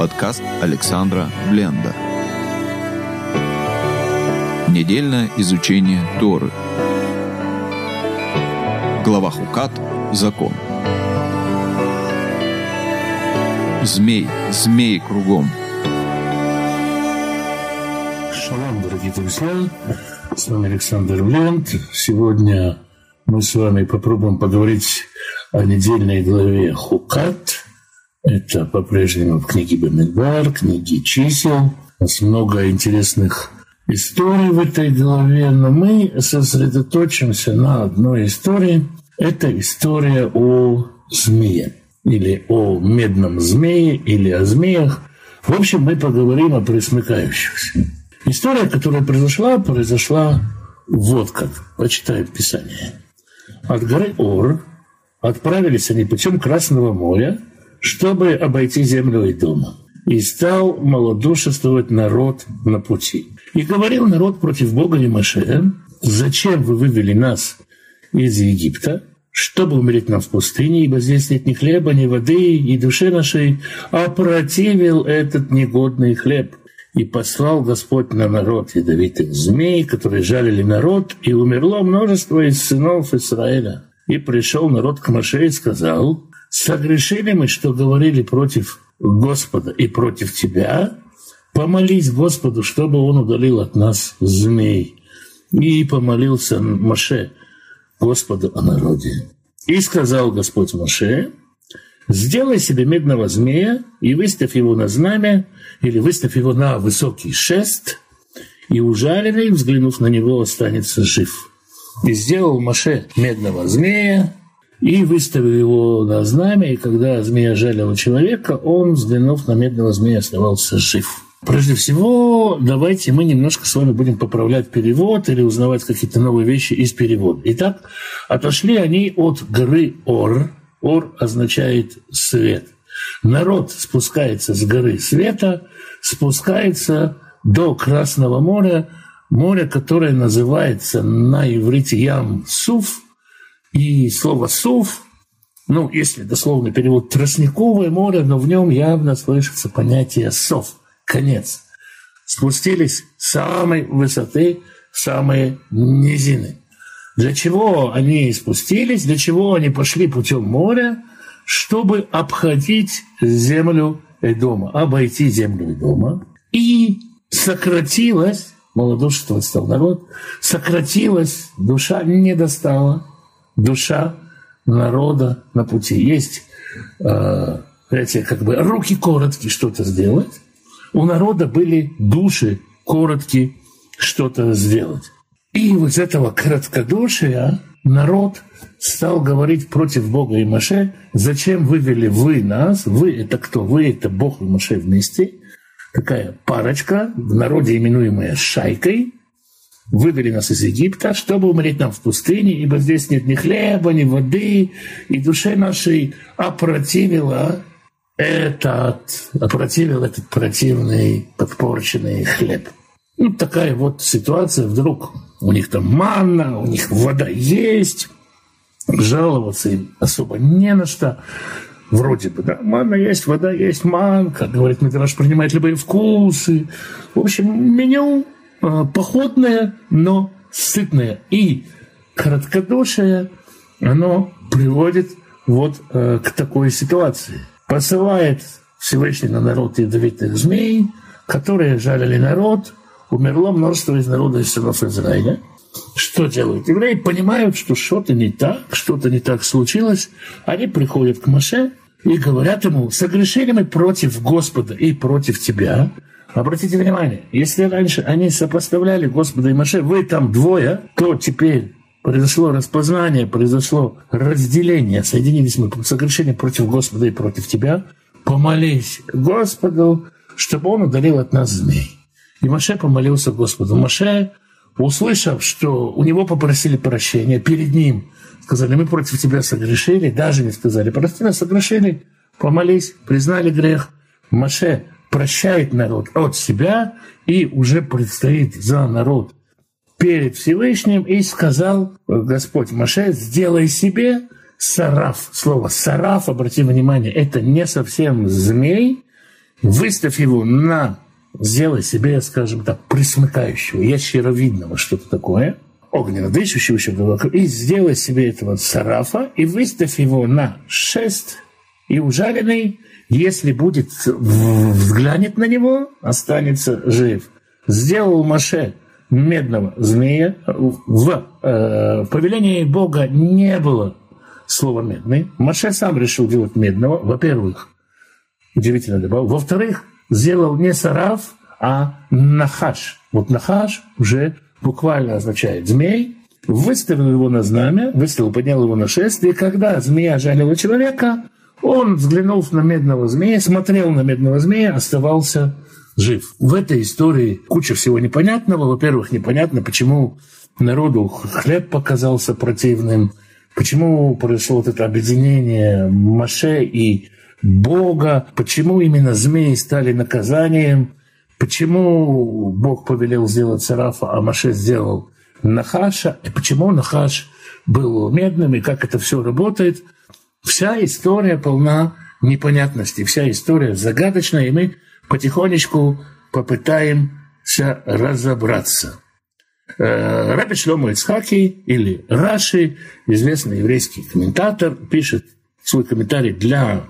Подкаст Александра Бленда. Недельное изучение Торы. Глава Хукат. Закон. Змей, змей кругом. Шалом, дорогие друзья. С вами Александр Бленд. Сегодня мы с вами попробуем поговорить о недельной главе Хукат – это по-прежнему в книге Бамидбар, книге чисел. У нас много интересных историй в этой главе, но мы сосредоточимся на одной истории. Это история о змее, или о медном змее, или о змеях. В общем, мы поговорим о присмыкающихся. История, которая произошла, произошла вот как. Почитаем Писание. От горы Ор отправились они путем Красного моря – чтобы обойти землю и дома. И стал малодушествовать народ на пути. И говорил народ против Бога и Машея, «Зачем вы вывели нас из Египта, чтобы умереть нам в пустыне, ибо здесь нет ни хлеба, ни воды, и душе нашей опротивил этот негодный хлеб». И послал Господь на народ ядовитых змей, которые жалили народ, и умерло множество из сынов Израиля. И пришел народ к Маше и сказал, согрешили мы, что говорили против Господа и против тебя, помолись Господу, чтобы он удалил от нас змей. И помолился Маше Господу о народе. И сказал Господь Маше, сделай себе медного змея и выставь его на знамя, или выставь его на высокий шест, и ужаленный, взглянув на него, останется жив. И сделал Маше медного змея, и выставил его на знамя, и когда змея жалила человека, он, взглянув на медного змея, оставался жив. Прежде всего, давайте мы немножко с вами будем поправлять перевод или узнавать какие-то новые вещи из перевода. Итак, отошли они от горы Ор. Ор означает свет. Народ спускается с горы света, спускается до Красного моря, море, которое называется на иврите Ям Суф – и слово «сув», ну, если дословно перевод «тростниковое море», но в нем явно слышится понятие «сов», «конец». Спустились с самой высоты самые низины. Для чего они спустились, для чего они пошли путем моря, чтобы обходить землю Эдома, обойти землю Эдома. И сократилась, малодушествовать стал народ, сократилась, душа не достала душа народа на пути. Есть, э, эти как бы руки короткие что-то сделать. У народа были души короткие что-то сделать. И вот с этого короткодушия народ стал говорить против Бога и Маше, зачем вывели вы нас, вы это кто, вы это Бог и Маше вместе, такая парочка, в народе именуемая шайкой, вывели нас из Египта, чтобы умереть нам в пустыне, ибо здесь нет ни хлеба, ни воды, и душе нашей опротивила этот, опротивил этот противный, подпорченный хлеб. Ну, такая вот ситуация вдруг. У них там манна, у них вода есть, жаловаться им особо не на что. Вроде бы, да, манна есть, вода есть, ман, как говорит Мидраш, принимает любые вкусы. В общем, меню походное, но сытное. И короткодушие, оно приводит вот э, к такой ситуации. Посылает Всевышний на народ ядовитых змей, которые жалили народ, умерло множество из народа из сынов Израиля. Что делают? Евреи понимают, что что-то не так, что-то не так случилось. Они приходят к Маше и говорят ему, согрешили мы против Господа и против тебя, Обратите внимание, если раньше они сопоставляли Господа и Маше, вы там двое, то теперь произошло распознание, произошло разделение, соединились мы согрешение против Господа и против тебя, помолись Господу, чтобы он удалил от нас змей. И Маше помолился Господу. Маше, услышав, что у него попросили прощения, перед ним сказали, мы против тебя согрешили, даже не сказали, прости нас, согрешили, помолись, признали грех. Маше прощает народ от себя и уже предстоит за народ перед Всевышним и сказал Господь Маше, сделай себе сараф. Слово сараф, обрати внимание, это не совсем змей, выставь его на, сделай себе, скажем так, присмыкающего, ящеровидного, что-то такое, огненно-дышащего еще и сделай себе этого сарафа и выставь его на шест и ужаленный, если будет, взглянет на него, останется жив. Сделал Маше медного змея. В, э, повелении Бога не было слова «медный». Маше сам решил делать медного. Во-первых, удивительно добавил. Во-вторых, сделал не сараф, а нахаш. Вот нахаш уже буквально означает змей. Выставил его на знамя, выставил, поднял его на шест. И когда змея жалила человека, он, взглянув на медного змея, смотрел на медного змея, оставался жив. В этой истории куча всего непонятного. Во-первых, непонятно, почему народу хлеб показался противным, почему произошло вот это объединение Маше и Бога, почему именно змеи стали наказанием, почему Бог повелел сделать Сарафа, а Маше сделал Нахаша, и почему Нахаш был медным, и как это все работает – Вся история полна непонятностей, вся история загадочная, и мы потихонечку попытаемся разобраться. Э, Раби Шломо Ицхаки или Раши, известный еврейский комментатор, пишет свой комментарий для,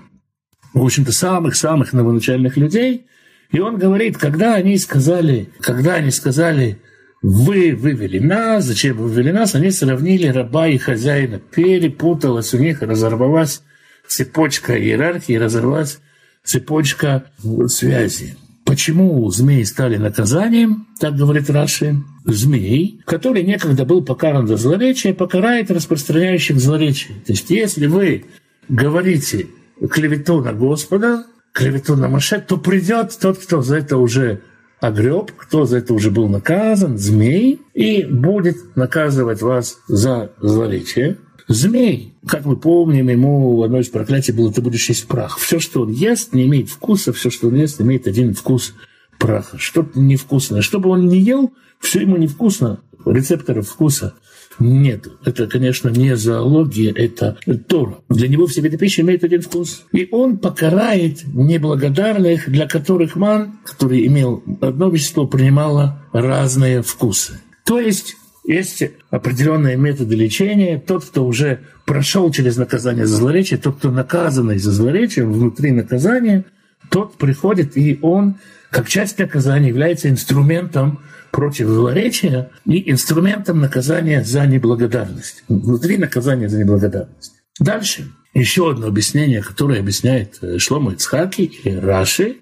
в общем-то, самых-самых новоначальных людей, и он говорит, когда они сказали, когда они сказали, вы вывели нас, зачем вы вывели нас? Они сравнили раба и хозяина. Перепуталась у них, разорвалась цепочка иерархии, разорвалась цепочка связи. Почему змеи стали наказанием, так говорит Раши? Змей, который некогда был покаран за злоречие, покарает распространяющих злоречие. То есть если вы говорите клевету на Господа, клевету на Маше, то придет тот, кто за это уже огреб, кто за это уже был наказан, змей, и будет наказывать вас за злоречие. Змей, как мы помним, ему одно из проклятий было «ты будешь есть прах». Все, что он ест, не имеет вкуса, все, что он ест, имеет один вкус праха. Что-то невкусное. Что бы он ни ел, все ему невкусно, рецепторов вкуса – нет, это, конечно, не зоология, это Тора. Для него все виды пищи имеют один вкус. И он покарает неблагодарных, для которых ман, который имел одно вещество, принимало разные вкусы. То есть есть определенные методы лечения. Тот, кто уже прошел через наказание за злоречие, тот, кто наказанный за злоречие, внутри наказания, тот приходит, и он, как часть наказания, является инструментом против злоречия и инструментом наказания за неблагодарность. Внутри наказания за неблагодарность. Дальше. Еще одно объяснение, которое объясняет э, Шлома Ицхаки или Раши.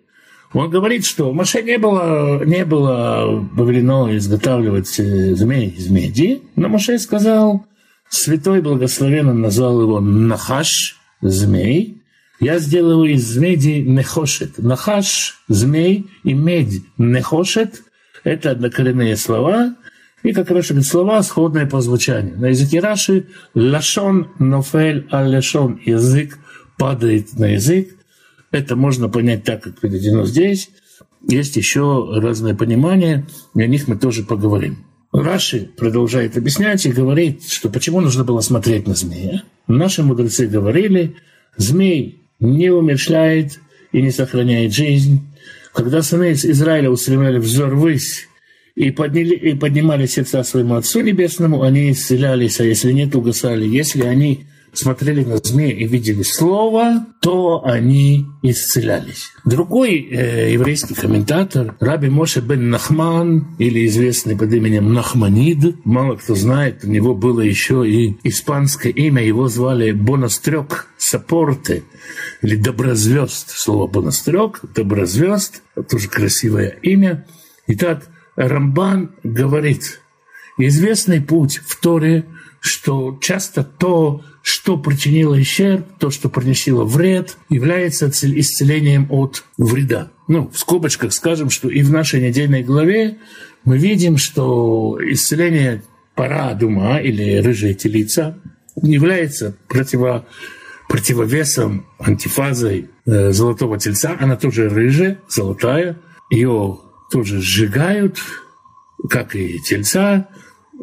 Он говорит, что Маше не было, не было повелено изготавливать э, змей из меди, но Маше сказал, святой благословенно назвал его Нахаш, змей, я сделаю из меди нехошет. Нахаш, змей и медь нехошет это однокоренные слова, и, как Раши говорит, слова, сходные по звучанию. На языке Раши лашон нофель алешон. Язык падает на язык. Это можно понять так, как приведено здесь. Есть еще разные понимания, и о них мы тоже поговорим. Раши продолжает объяснять и говорит, что почему нужно было смотреть на змея. Наши мудрецы говорили, змей не умерщвляет и не сохраняет жизнь, когда сыны из Израиля устремляли взор ввысь и, подняли, и поднимали сердца своему Отцу Небесному, они исцелялись, а если нет, угасали. Если они смотрели на змея и видели слово, то они исцелялись. Другой э, еврейский комментатор, Раби Моше бен Нахман, или известный под именем Нахманид, мало кто знает, у него было еще и испанское имя, его звали Бонастрек Сапорте, или Доброзвезд, слово Бонастрек, Доброзвезд, тоже красивое имя. Итак, Рамбан говорит, известный путь в Торе, что часто то, что причинило ущерб, то, что приносило вред, является исцелением от вреда. Ну, в скобочках скажем, что и в нашей недельной главе мы видим, что исцеление пора дума или рыжая телица является противо, противовесом, антифазой э, золотого тельца. Она тоже рыжая, золотая. Ее тоже сжигают, как и тельца,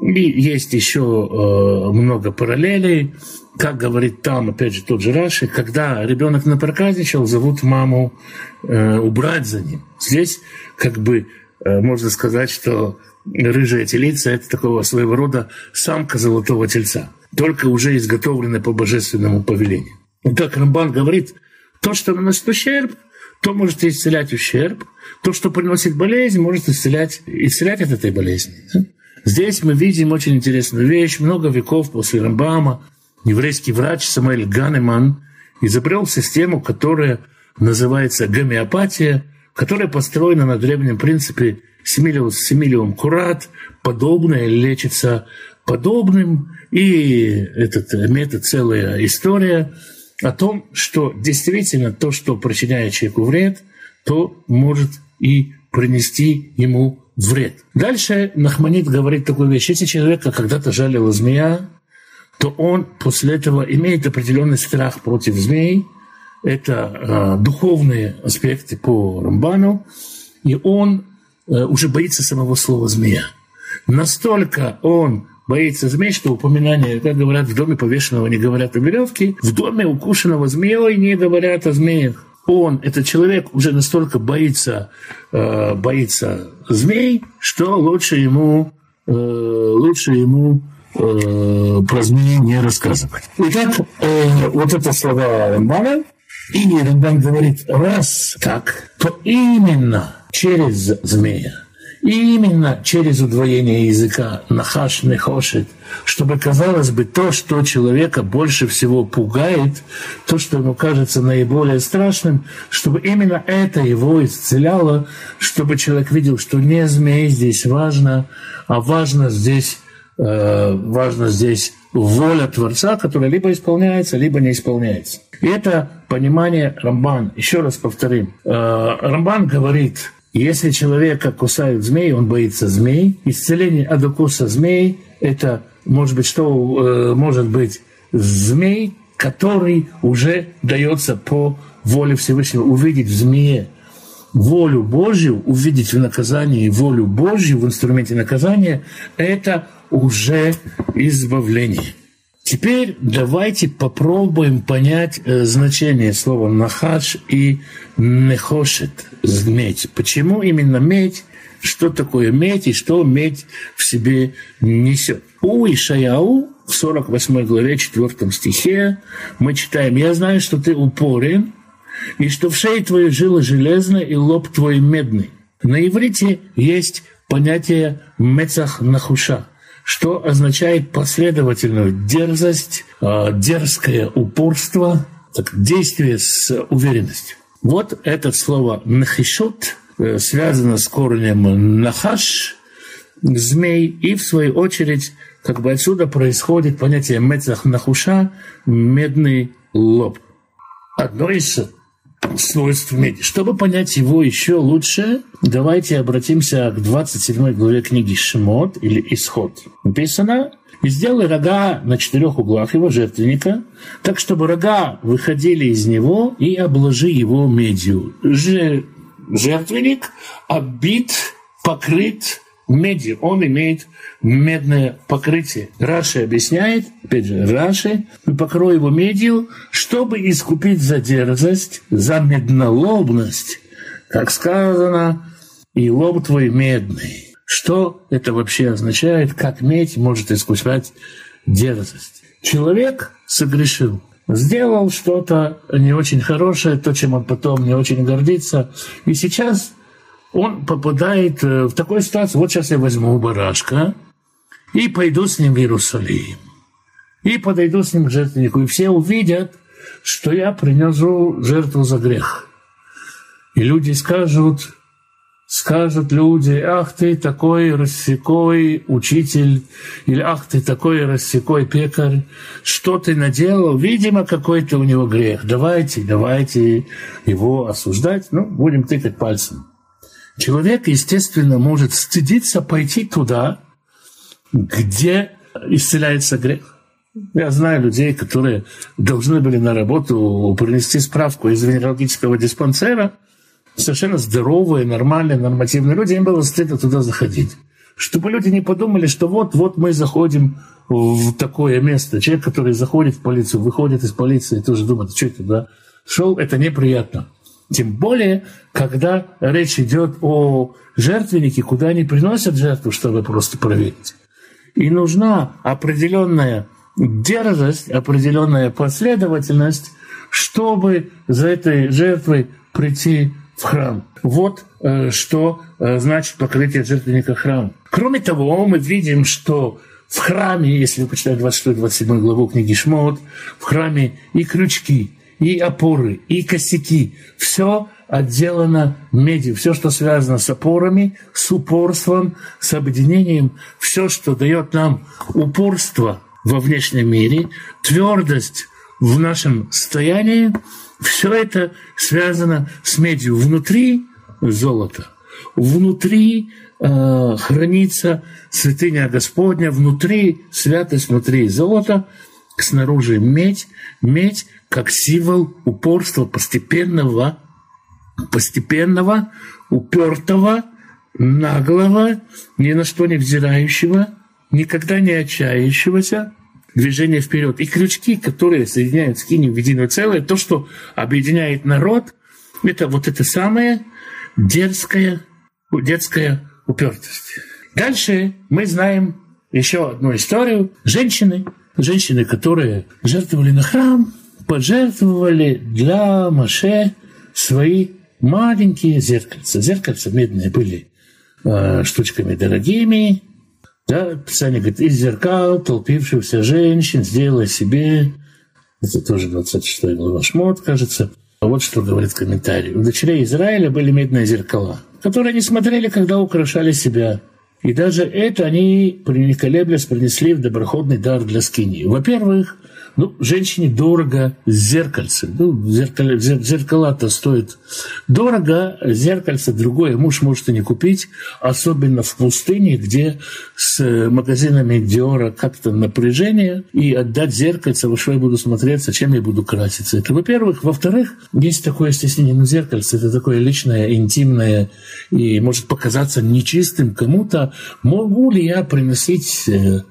И есть еще э, много параллелей. Как говорит там, опять же, тот же Раши, когда ребенок напроказничал, зовут маму э, убрать за ним. Здесь как бы э, можно сказать, что рыжая телица – это такого своего рода самка золотого тельца, только уже изготовленная по божественному повелению. И так Рамбан говорит, то, что наносит ущерб, то может исцелять ущерб, то, что приносит болезнь, может исцелять, исцелять от этой болезни. Здесь мы видим очень интересную вещь. Много веков после Рамбама еврейский врач Самуэль Ганеман изобрел систему, которая называется гомеопатия, которая построена на древнем принципе Семилиус Семилиум Курат, подобное лечится подобным, и этот метод целая история о том, что действительно то, что причиняет человеку вред, то может и принести ему вред. Дальше Нахманит говорит такую вещь. Если человека когда-то жалила змея, то он после этого имеет определенный страх против змей. Это э, духовные аспекты по Рамбану. И он э, уже боится самого слова «змея». Настолько он боится змей, что упоминание, как говорят, в доме повешенного не говорят о веревке, в доме укушенного змеей не говорят о змеях он, этот человек, уже настолько боится, э, боится змей, что лучше ему, э, лучше ему э, про змеи не рассказывать. Итак, э, вот это слова Рамбана. И Рамбан говорит, раз так, то именно через змея и именно через удвоение языка нахаш нехошет, чтобы, казалось бы, то, что человека больше всего пугает, то, что ему кажется наиболее страшным, чтобы именно это его исцеляло, чтобы человек видел, что не змей здесь важно, а важно здесь, э, важно здесь воля Творца, которая либо исполняется, либо не исполняется. И это понимание Рамбан. Еще раз повторим. Э, Рамбан говорит, если человека кусают змеи, он боится змей. Исцеление от укуса змей – это, может быть, что э, может быть змей, который уже дается по воле Всевышнего. Увидеть в змее волю Божью, увидеть в наказании волю Божью, в инструменте наказания – это уже избавление. Теперь давайте попробуем понять э, значение слова «нахаш» и «нехошет» – «медь». Почему именно медь? Что такое медь и что медь в себе несет? У Ишаяу в 48 главе 4 стихе мы читаем «Я знаю, что ты упорен, и что в шее твоей жила железная и лоб твой медный». На иврите есть понятие «мецах нахуша», что означает последовательную дерзость, а, дерзкое упорство, так, действие с уверенностью. Вот это слово «нахишут» э, связано с корнем «нахаш», змей, и в свою очередь как бы отсюда происходит понятие «мецах нахуша» – медный лоб. Одно из свойств меди. Чтобы понять его еще лучше, давайте обратимся к 27 главе книги Шмот или Исход. Написано «И сделай рога на четырех углах его жертвенника, так, чтобы рога выходили из него, и обложи его медью». Жертвенник оббит, покрыт меди, он имеет медное покрытие. Раши объясняет, опять же, Раши, покрой его медью, чтобы искупить за дерзость, за меднолобность, как сказано, и лоб твой медный. Что это вообще означает, как медь может искупать дерзость? Человек согрешил, сделал что-то не очень хорошее, то, чем он потом не очень гордится, и сейчас он попадает э, в такую ситуацию, вот сейчас я возьму барашка и пойду с ним в Иерусалим. И подойду с ним к жертвеннику, и все увидят, что я принесу жертву за грех. И люди скажут, скажут люди, ах ты такой рассекой учитель, или ах ты такой рассекой пекарь, что ты наделал? Видимо, какой-то у него грех. Давайте, давайте его осуждать. Ну, будем тыкать пальцем. Человек, естественно, может стыдиться пойти туда, где исцеляется грех. Я знаю людей, которые должны были на работу принести справку из венерологического диспансера. Совершенно здоровые, нормальные, нормативные люди. Им было стыдно туда заходить. чтобы люди не подумали, что вот-вот мы заходим в такое место. Человек, который заходит в полицию, выходит из полиции, тоже думает, что это, да, шел, это неприятно. Тем более, когда речь идет о жертвеннике, куда они приносят жертву, чтобы просто проверить. И нужна определенная дерзость, определенная последовательность, чтобы за этой жертвой прийти в храм. Вот э, что э, значит покрытие жертвенника храм. Кроме того, мы видим, что в храме, если вы почитаете 26-27 главу книги Шмот, в храме и крючки, и опоры, и косяки, все отделано медью. Все, что связано с опорами, с упорством, с объединением, все, что дает нам упорство во внешнем мире, твердость в нашем состоянии, все это связано с медью. Внутри золото, внутри э, хранится святыня Господня, внутри святость, внутри золото, снаружи медь, медь как символ упорства постепенного, постепенного, упертого, наглого, ни на что не взирающего, никогда не отчаявшегося, движение вперед. И крючки, которые соединяют скинию в единое целое, то, что объединяет народ, это вот это самое дерзкая, детская упертость. Дальше мы знаем еще одну историю. Женщины, женщины, которые жертвовали на храм, пожертвовали для Маше свои маленькие зеркальца. Зеркальца медные были э, штучками дорогими, да, Писание говорит, из зеркал толпившихся женщин сделай себе, это тоже 26 глава Шмот, кажется, а вот что говорит комментарий. У дочерей Израиля были медные зеркала, которые они смотрели, когда украшали себя. И даже это они, не колеблясь, принесли в доброходный дар для скини. Во-первых, ну, женщине дорого зеркальце. Ну, зеркало, зеркала-то стоят дорого, зеркальце другое муж может и не купить, особенно в пустыне, где с магазинами Диора как-то напряжение, и отдать зеркальце, во что я буду смотреться, чем я буду краситься. Это, во-первых. Во-вторых, есть такое стеснение на зеркальце, это такое личное, интимное, и может показаться нечистым кому-то. Могу ли я приносить э,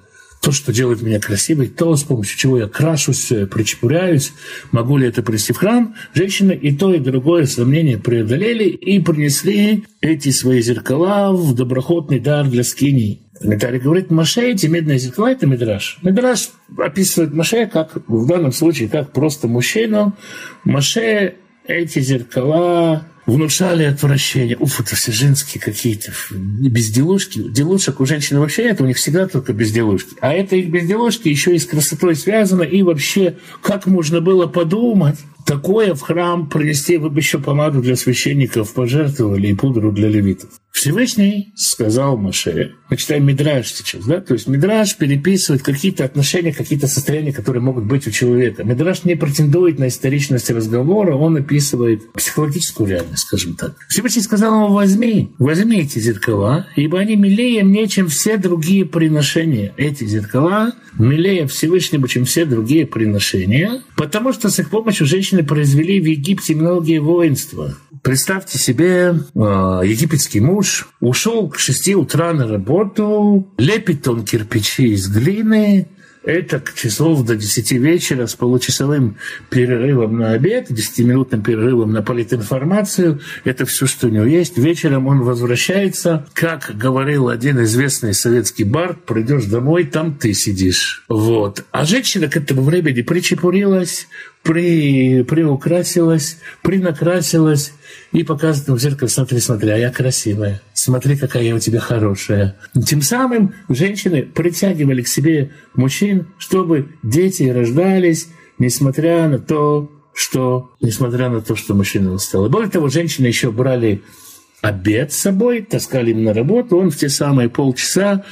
то, что делает меня красивой, то, с помощью чего я крашусь, э, причепуряюсь, могу ли это принести в храм, женщины и то, и другое сомнение преодолели и принесли эти свои зеркала в доброходный дар для скиней. Комментарий говорит, Маше, эти медные зеркала, это Мидраш. Мидраш описывает Маше как, в данном случае, как просто мужчину. Маше эти зеркала внушали отвращение. Уф, это все женские какие-то безделушки. Делушек у женщин вообще нет, у них всегда только безделушки. А это их безделушки еще и с красотой связано. И вообще, как можно было подумать, такое в храм принести, вы бы еще помаду для священников пожертвовали и пудру для левитов. Всевышний сказал Маше, мы читаем Мидраж сейчас, да, то есть Мидраж переписывает какие-то отношения, какие-то состояния, которые могут быть у человека. Мидраж не претендует на историчность разговора, он описывает психологическую реальность, скажем так. Всевышний сказал ему, возьми, возьми эти зеркала, ибо они милее мне, чем все другие приношения. Эти зеркала милее Всевышнему, чем все другие приношения, потому что с их помощью женщины произвели в Египте многие воинства. Представьте себе, э, египетский муж ушел к 6 утра на работу, лепит он кирпичи из глины, это к часов до 10 вечера с получасовым перерывом на обед, 10-минутным перерывом на политинформацию. Это все, что у него есть. Вечером он возвращается. Как говорил один известный советский бард, придешь домой, там ты сидишь. Вот. А женщина к этому времени причепурилась, при, приукрасилась, принакрасилась и показывает в зеркало, смотри, смотри, а я красивая, смотри, какая я у тебя хорошая. Тем самым женщины притягивали к себе мужчин, чтобы дети рождались, несмотря на то, что, несмотря на то, что мужчина устал. И более того, женщины еще брали обед с собой, таскали им на работу, он в те самые полчаса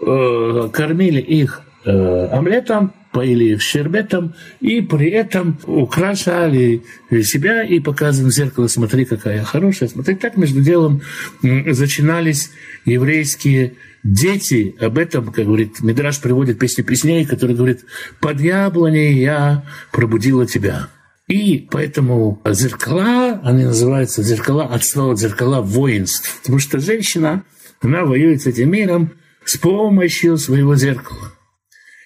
э, кормили их э, омлетом, поили их щербетом, и при этом украшали себя и показывали в зеркало, смотри, какая я хорошая, смотри. Так между делом зачинались еврейские дети. Об этом, как говорит, Мидраш приводит песню песней, который говорит, «Под яблоней я пробудила тебя». И поэтому зеркала, они называются зеркала от слова зеркала воинств. Потому что женщина, она воюет с этим миром, с помощью своего зеркала.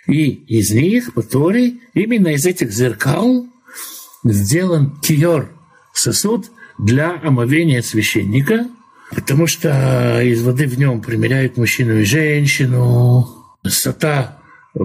И из них, по Торе, именно из этих зеркал сделан киор, сосуд для омовения священника, потому что из воды в нем примеряют мужчину и женщину, сата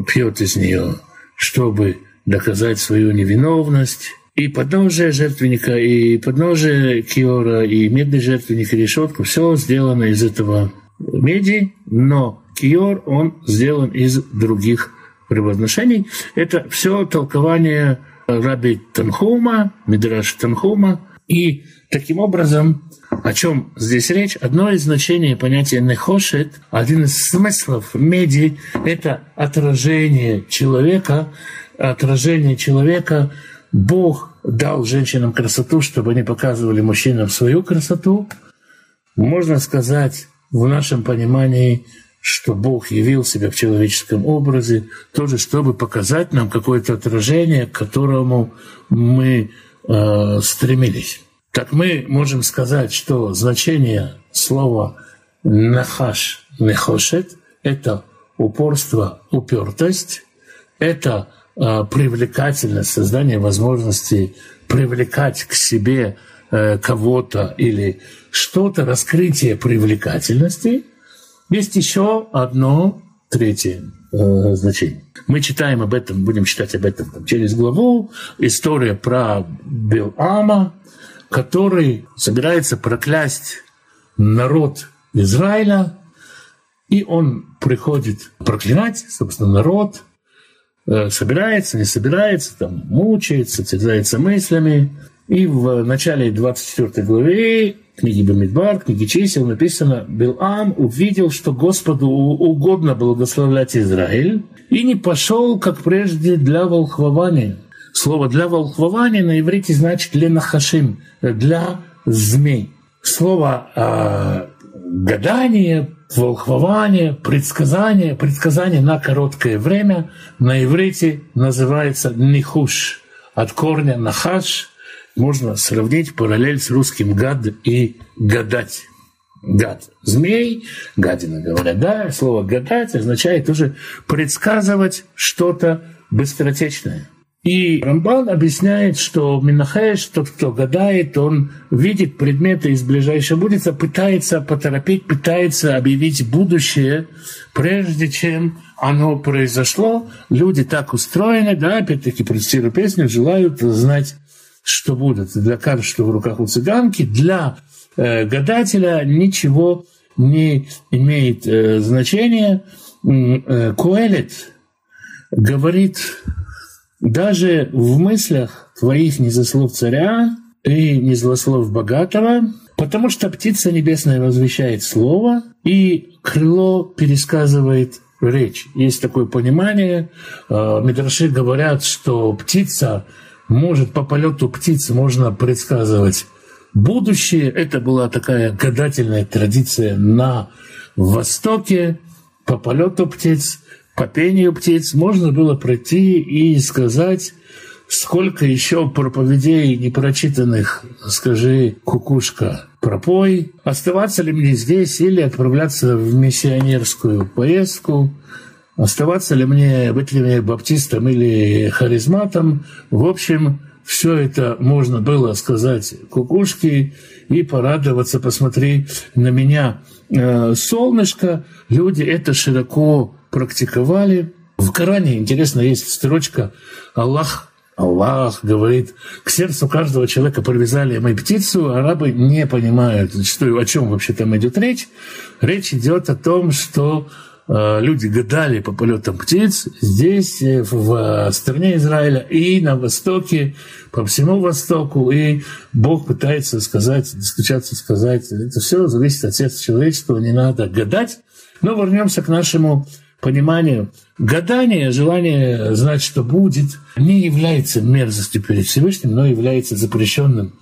пьет из нее, чтобы доказать свою невиновность. И подножие жертвенника, и подножие киора, и медный жертвенник, и решетка, все сделано из этого меди, но киор, он сделан из других превозношений. Это все толкование раби Танхума, Мидраш Танхума. И таким образом, о чем здесь речь? Одно из значений понятия нехошет, один из смыслов меди – это отражение человека, отражение человека. Бог дал женщинам красоту, чтобы они показывали мужчинам свою красоту. Можно сказать, в нашем понимании – что Бог явил себя в человеческом образе, тоже чтобы показать нам какое-то отражение, к которому мы э, стремились. Так мы можем сказать, что значение слова «нахаш», «нехошет» — это упорство, упертость, это э, привлекательность, создание возможности привлекать к себе э, кого-то или что-то, раскрытие привлекательности — есть еще одно третье э, значение. Мы читаем об этом, будем читать об этом там, через главу. История про Белама, который собирается проклясть народ Израиля, и он приходит проклинать, собственно, народ, э, собирается, не собирается, там, мучается, терзается мыслями. И в начале 24 главы книги Бамидбар, книги чисел написано, Билам увидел, что Господу угодно благословлять Израиль, и не пошел, как прежде, для волхвования. Слово «для волхвования» на иврите значит «ленахашим», «для змей». Слово э, «гадание», волхвование, предсказание, предсказание на короткое время на иврите называется нихуш, от корня нахаш, можно сравнить параллель с русским гад и гадать. Гад – змей, гадина говорят, да, слово гадать означает уже предсказывать что-то быстротечное. И Рамбан объясняет, что Минахеш, тот, кто гадает, он видит предметы из ближайшего будущего, пытается поторопить, пытается объявить будущее, прежде чем оно произошло. Люди так устроены, да, опять-таки, процитирую песню, желают знать что будет для карты, что в руках у цыганки, для э, гадателя ничего не имеет э, значения. Э, Куэлет говорит, даже в мыслях твоих не заслов царя и не злослов богатого, потому что птица небесная возвещает слово, и крыло пересказывает речь. Есть такое понимание. Э, Медраши говорят, что птица может по полету птиц можно предсказывать будущее. Это была такая гадательная традиция на Востоке. По полету птиц, по пению птиц можно было пройти и сказать, сколько еще проповедей непрочитанных, скажи, кукушка, пропой, оставаться ли мне здесь или отправляться в миссионерскую поездку, оставаться ли мне, быть ли мне баптистом или харизматом. В общем, все это можно было сказать кукушке и порадоваться, посмотри на меня, э, солнышко. Люди это широко практиковали. В Коране, интересно, есть строчка «Аллах Аллах говорит, к сердцу каждого человека привязали мы птицу, арабы не понимают, что, о чем вообще там идет речь. Речь идет о том, что люди гадали по полетам птиц здесь, э, в стране Израиля, и на Востоке, по всему Востоку, и Бог пытается сказать, достучаться сказать, это все зависит от сердца человеческого, не надо гадать. Но вернемся к нашему пониманию. Гадание, желание знать, что будет, не является мерзостью перед Всевышним, но является запрещенным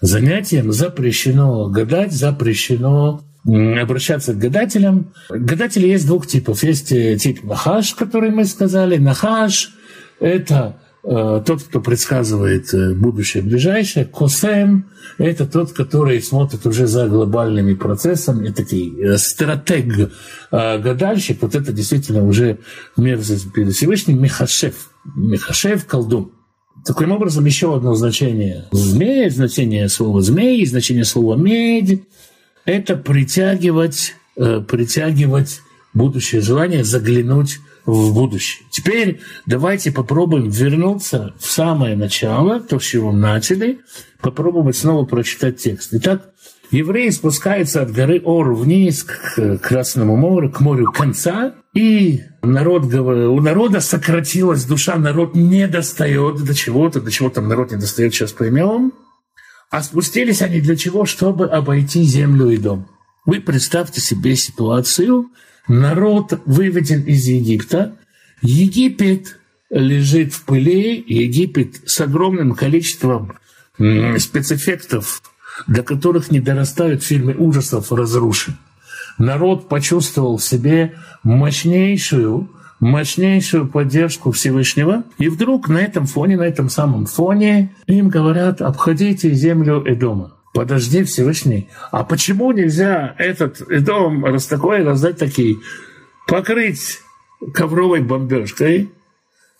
занятием. Запрещено гадать, запрещено обращаться к гадателям. Гадатели есть двух типов. Есть э, тип нахаш, который мы сказали. Нахаш – это э, тот, кто предсказывает э, будущее ближайшее. Косем – это тот, который смотрит уже за глобальными процессами, такой э, стратег, гадальщик. Вот это действительно уже мерзость перед Всевышним. Михашев. Михашев – колдун. Таким образом, еще одно значение змеи, значение слова змеи, значение слова медь – это притягивать, притягивать будущее желание заглянуть в будущее. Теперь давайте попробуем вернуться в самое начало, то, с чего мы начали, попробовать снова прочитать текст. Итак, евреи спускаются от горы Ор вниз к Красному морю, к морю конца, и народ, у народа сократилась душа, народ не достает до чего-то, до чего там народ не достает, сейчас поймем. А спустились они для чего? Чтобы обойти землю и дом. Вы представьте себе ситуацию, народ выведен из Египта. Египет лежит в пыли, Египет с огромным количеством спецэффектов, до которых не дорастают фильмы ужасов, разрушен. Народ почувствовал в себе мощнейшую, мощнейшую поддержку Всевышнего. И вдруг на этом фоне, на этом самом фоне им говорят, обходите землю Эдома. Подожди, Всевышний, а почему нельзя этот дом раз такой раздать такие, покрыть ковровой бомбежкой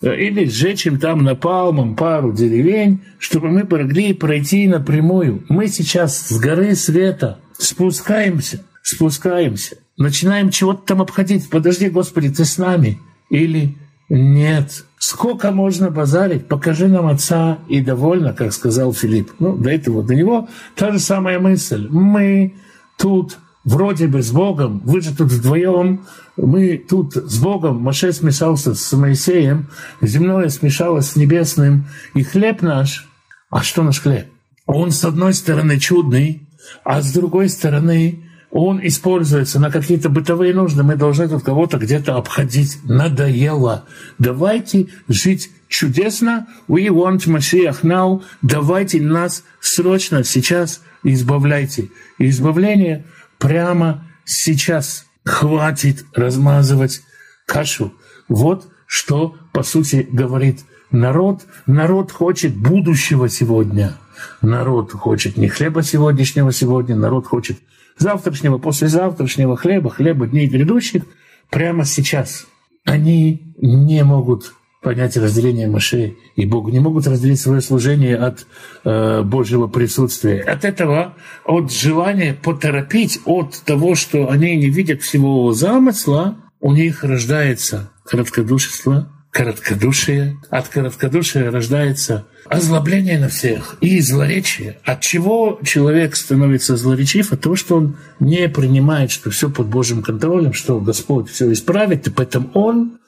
или сжечь им там напалмом пару деревень, чтобы мы могли пройти напрямую. Мы сейчас с горы света спускаемся, спускаемся, начинаем чего-то там обходить. Подожди, Господи, ты с нами. Или нет, Сколько можно базарить? Покажи нам отца и довольно, как сказал Филипп. Ну, до этого, до него та же самая мысль. Мы тут вроде бы с Богом, вы же тут вдвоем, мы тут с Богом, Маше смешался с Моисеем, земное смешалось с небесным, и хлеб наш, а что наш хлеб? Он с одной стороны чудный, а с другой стороны он используется на какие-то бытовые нужды, мы должны тут кого-то где-то обходить. Надоело. Давайте жить чудесно. We want Mashiach now. Давайте нас срочно сейчас избавляйте. избавление прямо сейчас. Хватит размазывать кашу. Вот что, по сути, говорит народ. Народ хочет будущего сегодня. Народ хочет не хлеба сегодняшнего сегодня, народ хочет завтрашнего, послезавтрашнего хлеба, хлеба дней грядущих прямо сейчас. Они не могут понять разделение Маше и Бога, не могут разделить свое служение от э, Божьего присутствия. От этого, от желания поторопить, от того, что они не видят всего замысла, у них рождается короткодушество, короткодушие. От короткодушия рождается озлобление на всех и злоречие. От чего человек становится злоречив? От того, что он не принимает, что все под Божьим контролем, что Господь все исправит, и поэтому он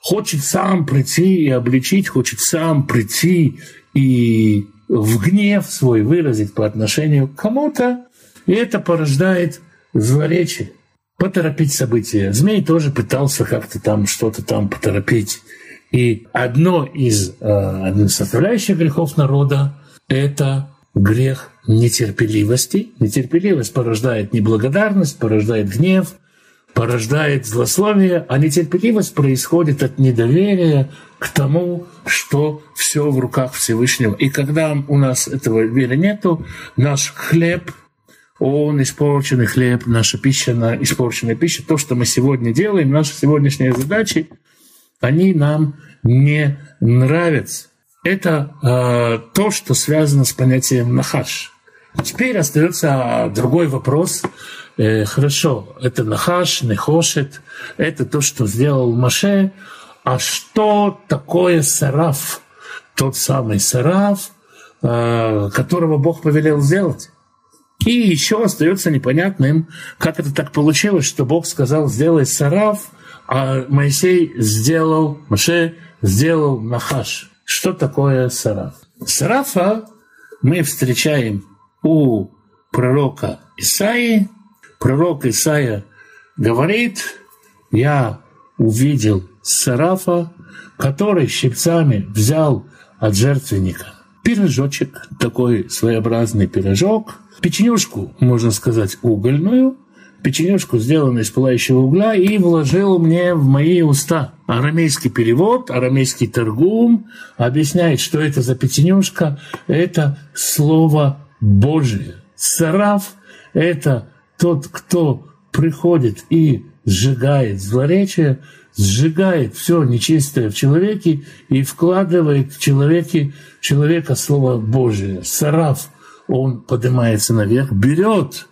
хочет сам прийти и обличить, хочет сам прийти и в гнев свой выразить по отношению к кому-то, и это порождает злоречие поторопить события. Змей тоже пытался как-то там что-то там поторопить. И одно из, э, одна из составляющих грехов народа – это грех нетерпеливости. Нетерпеливость порождает неблагодарность, порождает гнев, порождает злословие, а нетерпеливость происходит от недоверия к тому, что все в руках Всевышнего. И когда у нас этого веры нету, наш хлеб – он испорченный хлеб, наша пища на испорченная пища. То, что мы сегодня делаем, наши сегодняшние задачи, они нам не нравятся. Это э, то, что связано с понятием нахаш. Теперь остается другой вопрос. Э, хорошо, это нахаш, нехошет, это то, что сделал Маше. А что такое сараф? Тот самый сараф, э, которого Бог повелел сделать. И еще остается непонятным, как это так получилось, что Бог сказал, сделай сараф, а Моисей сделал, Маше сделал нахаш. Что такое сараф? Сарафа мы встречаем у пророка Исаи. Пророк Исаия говорит, я увидел сарафа, который щипцами взял от жертвенника пирожочек, такой своеобразный пирожок, печенюшку, можно сказать, угольную, печенюшку, сделанную из пылающего угля, и вложил мне в мои уста. Арамейский перевод, арамейский торгум объясняет, что это за печенюшка. Это слово Божие. Сараф – это тот, кто приходит и сжигает злоречие, сжигает все нечистое в человеке и вкладывает в человеке, человека Слово Божие. Сараф, он поднимается наверх, берет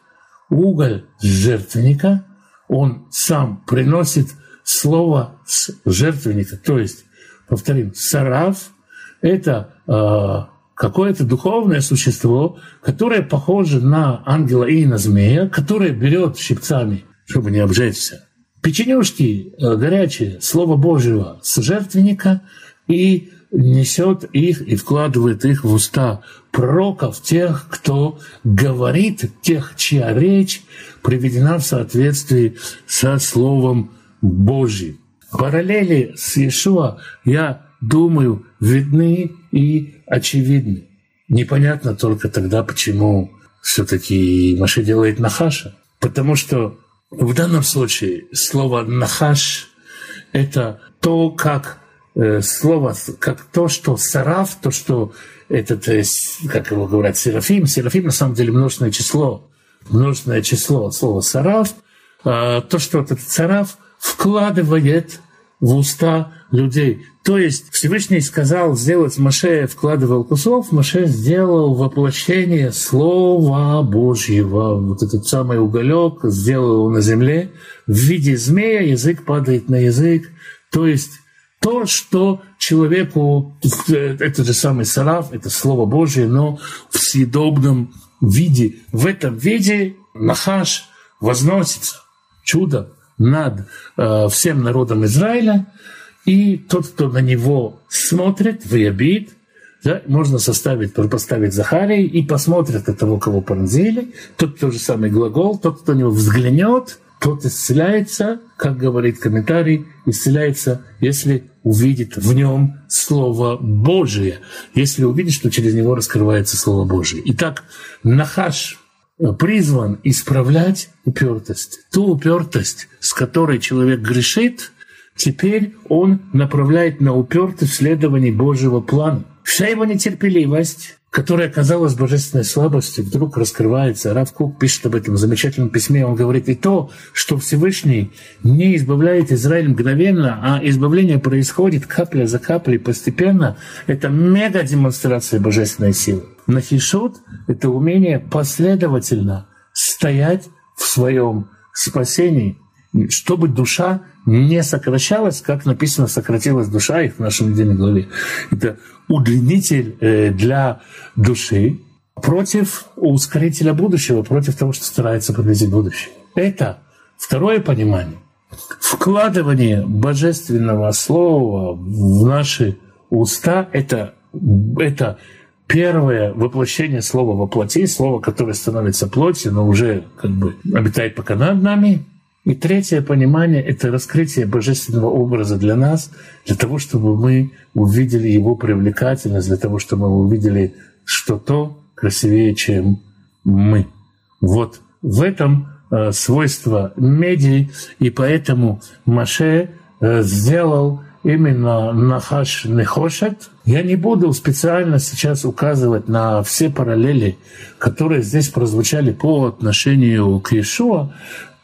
уголь с жертвенника, он сам приносит слово с жертвенника. То есть, повторим, сараф – это э, какое-то духовное существо, которое похоже на ангела и на змея, которое берет щипцами, чтобы не обжечься, печенюшки э, горячие, Слово Божьего с жертвенника и несет их и вкладывает их в уста пророков, тех, кто говорит, тех, чья речь приведена в соответствии со Словом Божьим. Параллели с Иешуа, я думаю, видны и очевидны. Непонятно только тогда, почему все-таки Маше делает Нахаша. Потому что в данном случае слово «нахаш» — это то, как слово, как то, что сараф, то, что этот, э, как его говорят, серафим. Серафим на самом деле множественное число. Множественное число от слова сараф. А, то, что этот сараф вкладывает в уста людей. То есть Всевышний сказал сделать Маше, вкладывал кусок, Маше сделал воплощение Слова Божьего. Вот этот самый уголек сделал его на земле. В виде змея язык падает на язык. То есть то, что человеку, это же самый сараф, это Слово Божье, но в съедобном виде. В этом виде Нахаш возносится чудо над э, всем народом Израиля, и тот, кто на него смотрит, выебит, да, можно составить, поставить Захарии и посмотрит на того, кого пронзили. Тот тот же самый глагол, тот, кто на него взглянет, тот исцеляется, как говорит комментарий, исцеляется, если увидит в нем Слово Божие, если увидит, что через него раскрывается Слово Божие. Итак, Нахаш призван исправлять упертость. Ту упертость, с которой человек грешит, теперь он направляет на упертость в следовании Божьего плана. Вся его нетерпеливость, которая казалась божественной слабостью, вдруг раскрывается. Рав Кук пишет об этом в замечательном письме. Он говорит, и то, что Всевышний не избавляет Израиль мгновенно, а избавление происходит капля за каплей постепенно, это мега демонстрация божественной силы. Нахишут — это умение последовательно стоять в своем спасении, чтобы душа не сокращалась, как написано, сократилась душа их в нашем недельной главе. Это удлинитель э, для души против ускорителя будущего, против того, что старается приблизить будущее. Это второе понимание. Вкладывание божественного слова в наши уста это, это первое воплощение слова во плоти, слово, которое становится плотью, но уже как бы обитает пока над нами. И третье понимание — это раскрытие божественного образа для нас, для того, чтобы мы увидели его привлекательность, для того, чтобы мы увидели что-то красивее, чем мы. Вот в этом э, свойство меди, и поэтому Маше э, сделал именно Нахаш Нехошет. Я не буду специально сейчас указывать на все параллели, которые здесь прозвучали по отношению к Иешуа,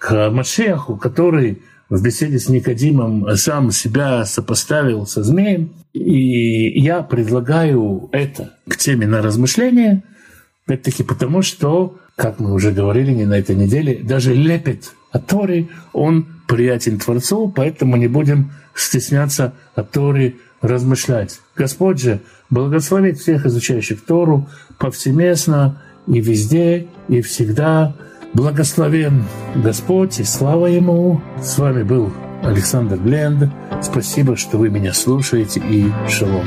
к Машеху, который в беседе с Никодимом сам себя сопоставил со змеем. И я предлагаю это к теме на размышление, опять-таки потому, что, как мы уже говорили не на этой неделе, даже лепет от Торы, он приятен Творцу, поэтому не будем стесняться от Торы размышлять. Господь же благословит всех изучающих Тору повсеместно и везде, и всегда. Благословен Господь и слава Ему. С вами был Александр Бленд. Спасибо, что вы меня слушаете и шалом.